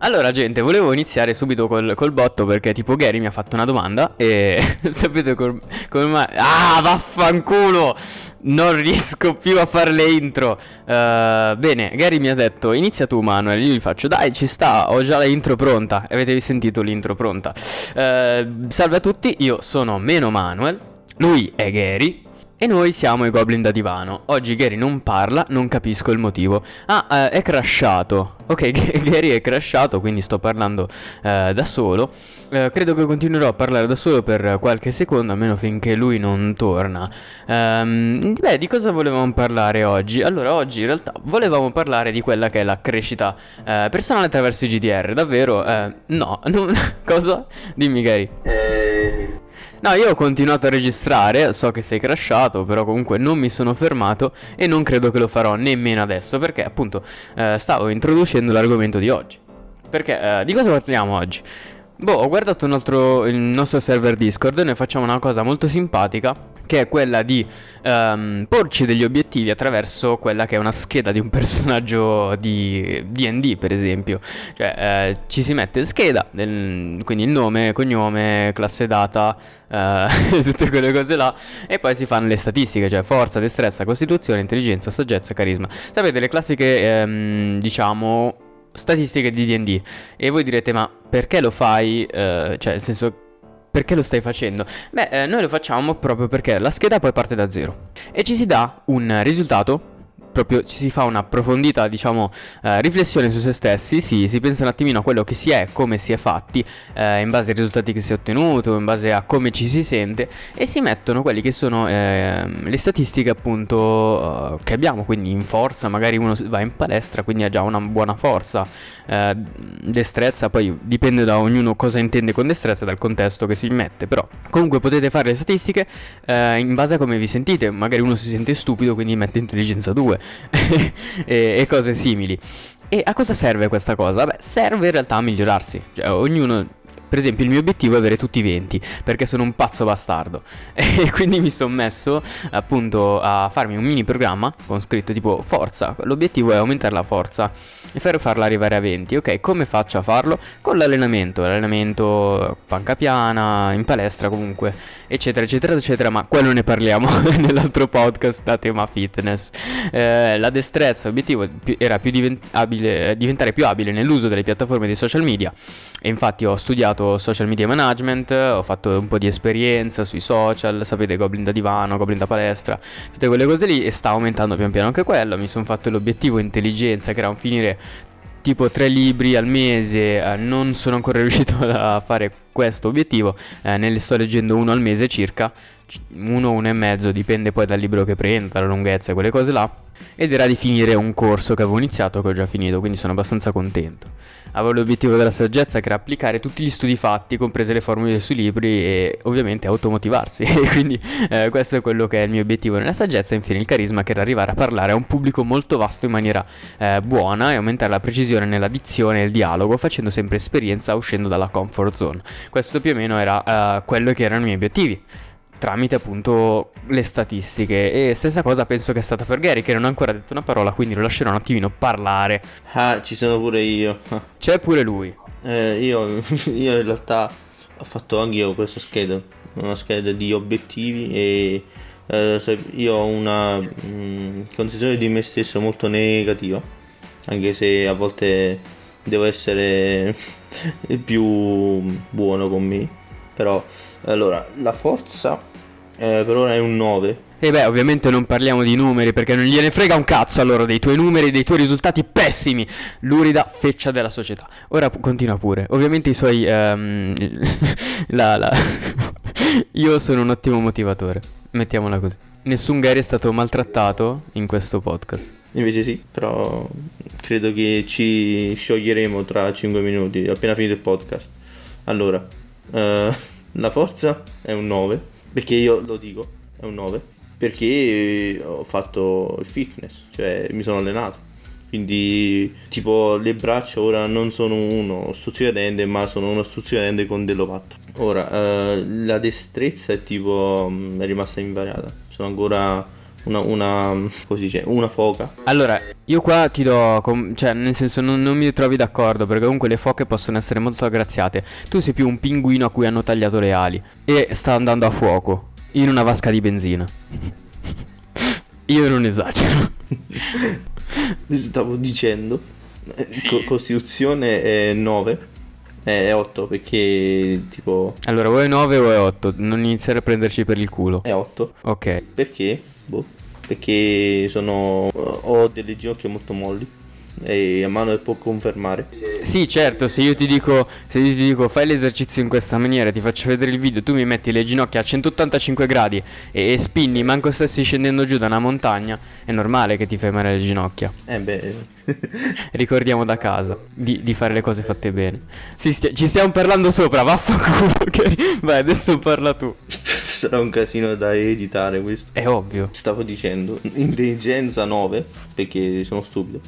Allora, gente, volevo iniziare subito col, col, botto perché tipo Gary mi ha fatto una domanda e sapete col, come mai... Ah, vaffanculo! Non riesco più a fare le intro. Uh, bene, Gary mi ha detto inizia tu Manuel, io gli faccio dai ci sta, ho già l'intro pronta. Avete sentito l'intro pronta? Uh, salve a tutti, io sono Meno Manuel, lui è Gary e noi siamo i Goblin da divano. Oggi Gary non parla, non capisco il motivo. Ah, eh, è crashato. Ok, Gary è crashato, quindi sto parlando eh, da solo. Eh, credo che continuerò a parlare da solo per qualche secondo, almeno finché lui non torna. Um, beh, di cosa volevamo parlare oggi? Allora, oggi in realtà volevamo parlare di quella che è la crescita eh, personale attraverso i GDR. Davvero? Eh, no, non... cosa? Dimmi Gary. Eh... No, io ho continuato a registrare, so che sei crashato, però comunque non mi sono fermato e non credo che lo farò nemmeno adesso perché appunto eh, stavo introducendo l'argomento di oggi. Perché eh, di cosa parliamo oggi? Boh, ho guardato altro, il nostro server Discord e noi facciamo una cosa molto simpatica che è quella di um, porci degli obiettivi attraverso quella che è una scheda di un personaggio di DD, per esempio. Cioè, eh, ci si mette scheda, del, quindi il nome, cognome, classe data, eh, tutte quelle cose là, e poi si fanno le statistiche, cioè forza, destrezza, costituzione, intelligenza, saggezza, carisma. Sapete, le classiche, ehm, diciamo, statistiche di DD. E voi direte, ma perché lo fai? Eh, cioè, nel senso perché lo stai facendo? Beh, eh, noi lo facciamo proprio perché la scheda poi parte da zero e ci si dà un risultato proprio ci si fa un'approfondita, diciamo, eh, riflessione su se stessi, sì, si pensa un attimino a quello che si è, come si è fatti, eh, in base ai risultati che si è ottenuto, in base a come ci si sente, e si mettono quelli che sono eh, le statistiche appunto eh, che abbiamo, quindi in forza, magari uno va in palestra, quindi ha già una buona forza, eh, destrezza, poi dipende da ognuno cosa intende con destrezza, dal contesto che si mette, però comunque potete fare le statistiche eh, in base a come vi sentite, magari uno si sente stupido, quindi mette intelligenza 2, e, e cose simili. E a cosa serve questa cosa? Beh, serve in realtà a migliorarsi. Cioè, ognuno per esempio, il mio obiettivo è avere tutti i 20 perché sono un pazzo bastardo. E quindi mi sono messo appunto a farmi un mini programma con scritto tipo forza. L'obiettivo è aumentare la forza e far farla arrivare a 20. Ok, come faccio a farlo? Con l'allenamento, l'allenamento panca piana, in palestra comunque, eccetera, eccetera, eccetera. Ma quello ne parliamo nell'altro podcast da tema fitness. Eh, la destrezza, l'obiettivo era più divent- abile, diventare più abile nell'uso delle piattaforme dei social media. E infatti ho studiato studiato social media management, ho fatto un po' di esperienza sui social, sapete, Goblin da divano, Goblin da palestra, tutte quelle cose lì e sta aumentando pian piano anche quello. Mi sono fatto l'obiettivo intelligenza che era un finire tipo tre libri al mese, eh, non sono ancora riuscito a fare questo obiettivo, eh, ne sto leggendo uno al mese circa, uno, uno e mezzo, dipende poi dal libro che prendo, dalla lunghezza e quelle cose là, ed era di finire un corso che avevo iniziato che ho già finito, quindi sono abbastanza contento avevo l'obiettivo della saggezza che era applicare tutti gli studi fatti, comprese le formule sui libri e ovviamente automotivarsi. e quindi eh, questo è quello che è il mio obiettivo nella saggezza. E infine il carisma che era arrivare a parlare a un pubblico molto vasto in maniera eh, buona e aumentare la precisione nella dizione e il dialogo, facendo sempre esperienza uscendo dalla comfort zone. Questo più o meno era eh, quello che erano i miei obiettivi tramite appunto le statistiche. E stessa cosa penso che è stata per Gary che non ha ancora detto una parola quindi lo lascerò un attimino parlare. Ah ci sono pure io. C'è pure lui. Eh, io, io in realtà ho fatto anche io questa scheda una scheda di obiettivi e eh, io ho una mh, mm, concezione di me stesso molto negativa anche se a volte devo essere più buono con me però allora la forza eh, per ora è un 9. E beh, ovviamente non parliamo di numeri perché non gliene frega un cazzo allora dei tuoi numeri, dei tuoi risultati pessimi. Lurida feccia della società. Ora continua pure. Ovviamente i suoi... Um, la, la... Io sono un ottimo motivatore. Mettiamola così. Nessun Gary è stato maltrattato in questo podcast. Invece sì, però credo che ci scioglieremo tra 5 minuti, appena finito il podcast. Allora, uh, la forza è un 9 perché io lo dico, è un 9. Perché ho fatto il fitness, cioè mi sono allenato. Quindi, tipo, le braccia ora non sono uno stuzzicadente, ma sono uno stuzzicadente con dell'ovatta. Ora, eh, la destrezza è tipo, mm, è rimasta invariata. Sono ancora una, una, così dice, una foca. Allora, Io qua ti do, com- cioè nel senso non, non mi trovi d'accordo perché comunque le foche possono essere molto aggraziate. Tu sei più un pinguino a cui hanno tagliato le ali e sta andando a fuoco in una vasca di benzina. Io non esagero. Stavo dicendo, eh, Sì. co- Costituzione è 9, è 8 perché tipo Allora, o è 9 o è 8, non iniziare a prenderci per il culo. è 8. Ok. Perché? Boh. Perché sono ho delle ginocchia molto molli e a mano può confermare. Sì, certo, se io ti dico, se io ti dico fai l'esercizio in questa maniera, ti faccio vedere il video, tu mi metti le ginocchia a 185 gradi e, e spinni, manco stessi scendendo giù da una montagna, è normale che ti fai male le ginocchia. Eh beh, Ricordiamo da casa di, di fare le cose fatte bene. Sì, stia- ci stiamo parlando sopra, vaffanculo. Vai, adesso parla tu. sarà un casino da editare questo. È ovvio. Stavo dicendo, intelligenza 9 perché sono stupido.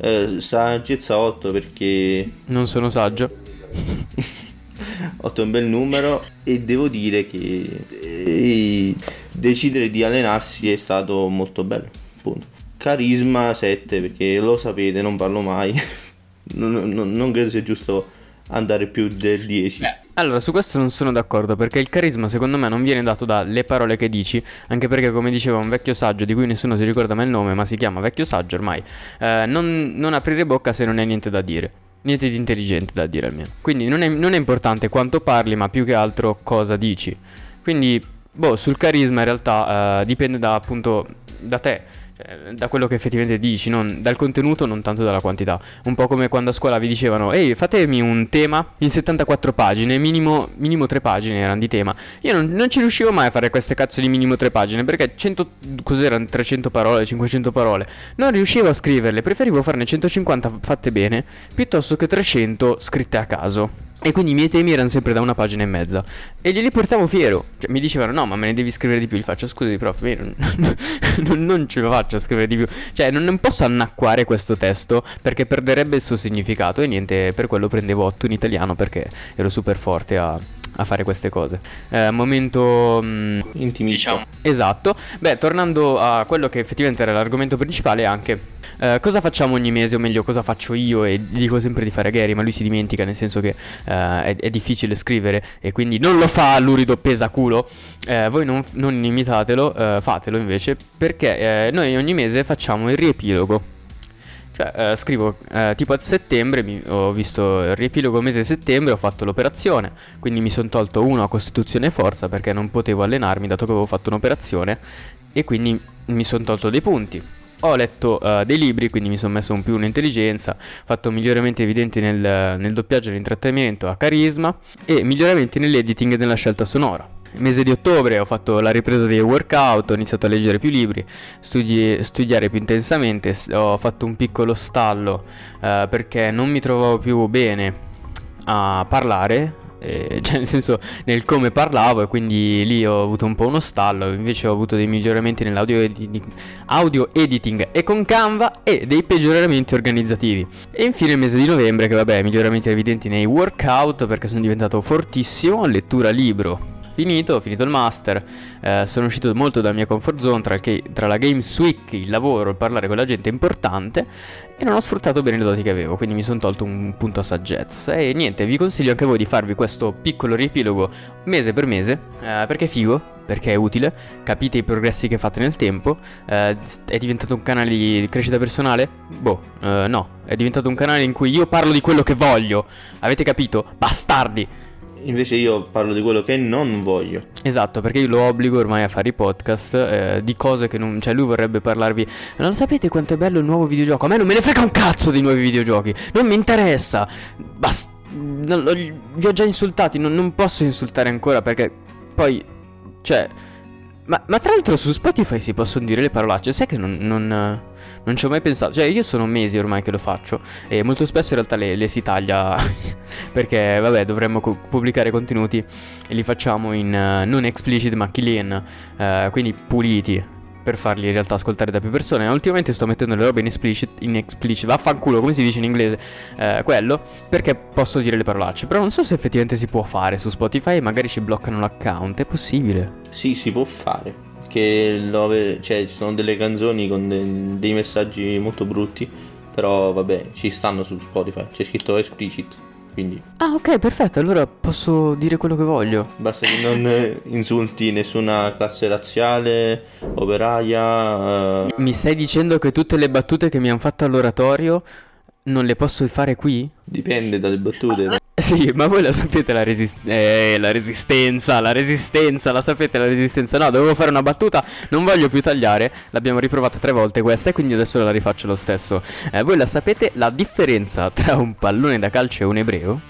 Eh, saggezza 8 perché Non sono saggio. 8 è un bel numero e devo dire che eh, decidere di allenarsi è stato molto bello. Punto. Carisma 7 perché lo sapete, non parlo mai. non, non- non credo sia giusto andare più del 10. Allora, su questo non sono d'accordo perché il carisma secondo me non viene dato dalle parole che dici, anche perché come diceva un vecchio saggio di cui nessuno si ricorda mai il nome, ma si chiama vecchio saggio ormai, eh, non, non aprire bocca se non hai niente da dire. Niente di intelligente da dire almeno. Quindi non è, non è importante quanto parli, ma più che altro cosa dici. Quindi, boh, sul carisma in realtà eh, dipende da appunto da te. Cioè, Da quello che effettivamente dici, non- dal contenuto, non tanto dalla quantità. Un po' come quando a scuola vi dicevano: Ehi, fatemi un tema in 74 pagine, minimo, minimo 3 pagine erano di tema. Io non, non ci riuscivo mai a fare queste cazzo di minimo 3 pagine perché 100, cos'erano 300 parole, 500 parole. Non riuscivo a scriverle, preferivo farne 150 fatte bene piuttosto che 300 scritte a caso. E quindi i miei temi erano sempre da una pagina e mezza. E glieli portavo fiero. Cioè, mi dicevano: No, ma me ne devi scrivere di più. Gli faccio: Scusi, prof, io non, non, non ce la faccio a scrivere di più. Cioè, non, non posso annacquare questo testo perché perderebbe il suo significato. E niente, per quello prendevo 8 in italiano perché ero super forte a, a fare queste cose. Eh, momento. mm, Intimista. Esatto. Beh, tornando a quello che effettivamente era l'argomento principale, anche eh, cosa facciamo ogni mese, o meglio, cosa faccio io? E dico sempre di fare Gary, ma lui si dimentica, nel senso che eh, è, è difficile scrivere e quindi non lo fa lurido pesaculo. Eh, voi non, non imitatelo, eh, fatelo invece, perché eh, noi ogni mese facciamo il riepilogo. Cioè, eh, scrivo eh, tipo a settembre, mi- ho visto il riepilogo mese settembre, ho fatto l'operazione, quindi mi sono tolto uno a Costituzione e Forza perché non potevo allenarmi dato che avevo fatto un'operazione e quindi mi sono tolto dei punti. Ho letto eh, dei libri, quindi mi sono messo un più un'intelligenza, fatto miglioramenti evidenti nel, nel doppiaggio e nell'intrattenimento a carisma e miglioramenti nell'editing e nella scelta sonora. Mese di ottobre ho fatto la ripresa dei workout, ho iniziato a leggere più libri, studi- studiare più intensamente, ho fatto un piccolo stallo eh, perché non mi trovavo più bene a parlare, eh, cioè nel senso nel come parlavo e quindi lì ho avuto un po' uno stallo, invece ho avuto dei miglioramenti nell'audio edi- audio editing e con Canva e dei peggioramenti organizzativi. E infine il mese di novembre che vabbè, miglioramenti evidenti nei workout perché sono diventato fortissimo, lettura libro. Finito, ho finito il master, eh, sono uscito molto dalla mia comfort zone tra, che- tra la Games Week, il lavoro, il parlare con la gente importante e non ho sfruttato bene le doti che avevo, quindi mi sono tolto un punto a saggezza. E niente, vi consiglio anche voi di farvi questo piccolo riepilogo mese per mese, eh, perché è figo, perché è utile, capite i progressi che fate nel tempo, eh, è diventato un canale di crescita personale? Boh, eh, no, è diventato un canale in cui io parlo di quello che voglio, avete capito? Bastardi! Invece io parlo di quello che non voglio. Esatto, perché io lo obbligo ormai a fare i podcast eh, di cose che non... Cioè lui vorrebbe parlarvi... Non sapete quanto è bello il nuovo videogioco? A me non me ne frega un cazzo dei nuovi videogiochi. Non mi interessa. Basta... vi ho già insultati, non, non posso insultare ancora perché poi... Cioè... Ma, ma tra l'altro su Spotify si possono dire le parolacce, sai che non, non, non ci ho mai pensato, cioè io sono mesi ormai che lo faccio e molto spesso in realtà le, le si taglia perché vabbè dovremmo co- pubblicare contenuti e li facciamo in eh, non explicit ma clean, eh, quindi puliti per farli in realtà ascoltare da più persone. Ultimamente sto mettendo le robe in explicit, in explicit, vaffanculo come si dice in inglese, eh, quello, perché posso dire le parolacce, però non so se effettivamente si può fare su Spotify magari ci bloccano l'account, è possibile. Sì, si può fare. che ave- cioè, ci sono delle canzoni con de- dei messaggi molto brutti, però vabbè, ci stanno su Spotify, c'è scritto explicit, quindi Ah, ok, perfetto. Allora posso dire quello che voglio. basta che non eh, insulti nessuna classe razziale, operaia, eh, Mi stai dicendo che tutte le battute che mi hanno fatto all'oratorio non le posso fare qui? dipende dalle battute. Sì, ma voi la sapete la, resist- eh, la resistenza, la resistenza, la sapete la resistenza? No, dovevo fare una battuta, non voglio più tagliare, l'abbiamo riprovata tre volte questa e quindi adesso la rifaccio lo stesso. Eh, voi la sapete la differenza tra un pallone da calcio e un ebreo?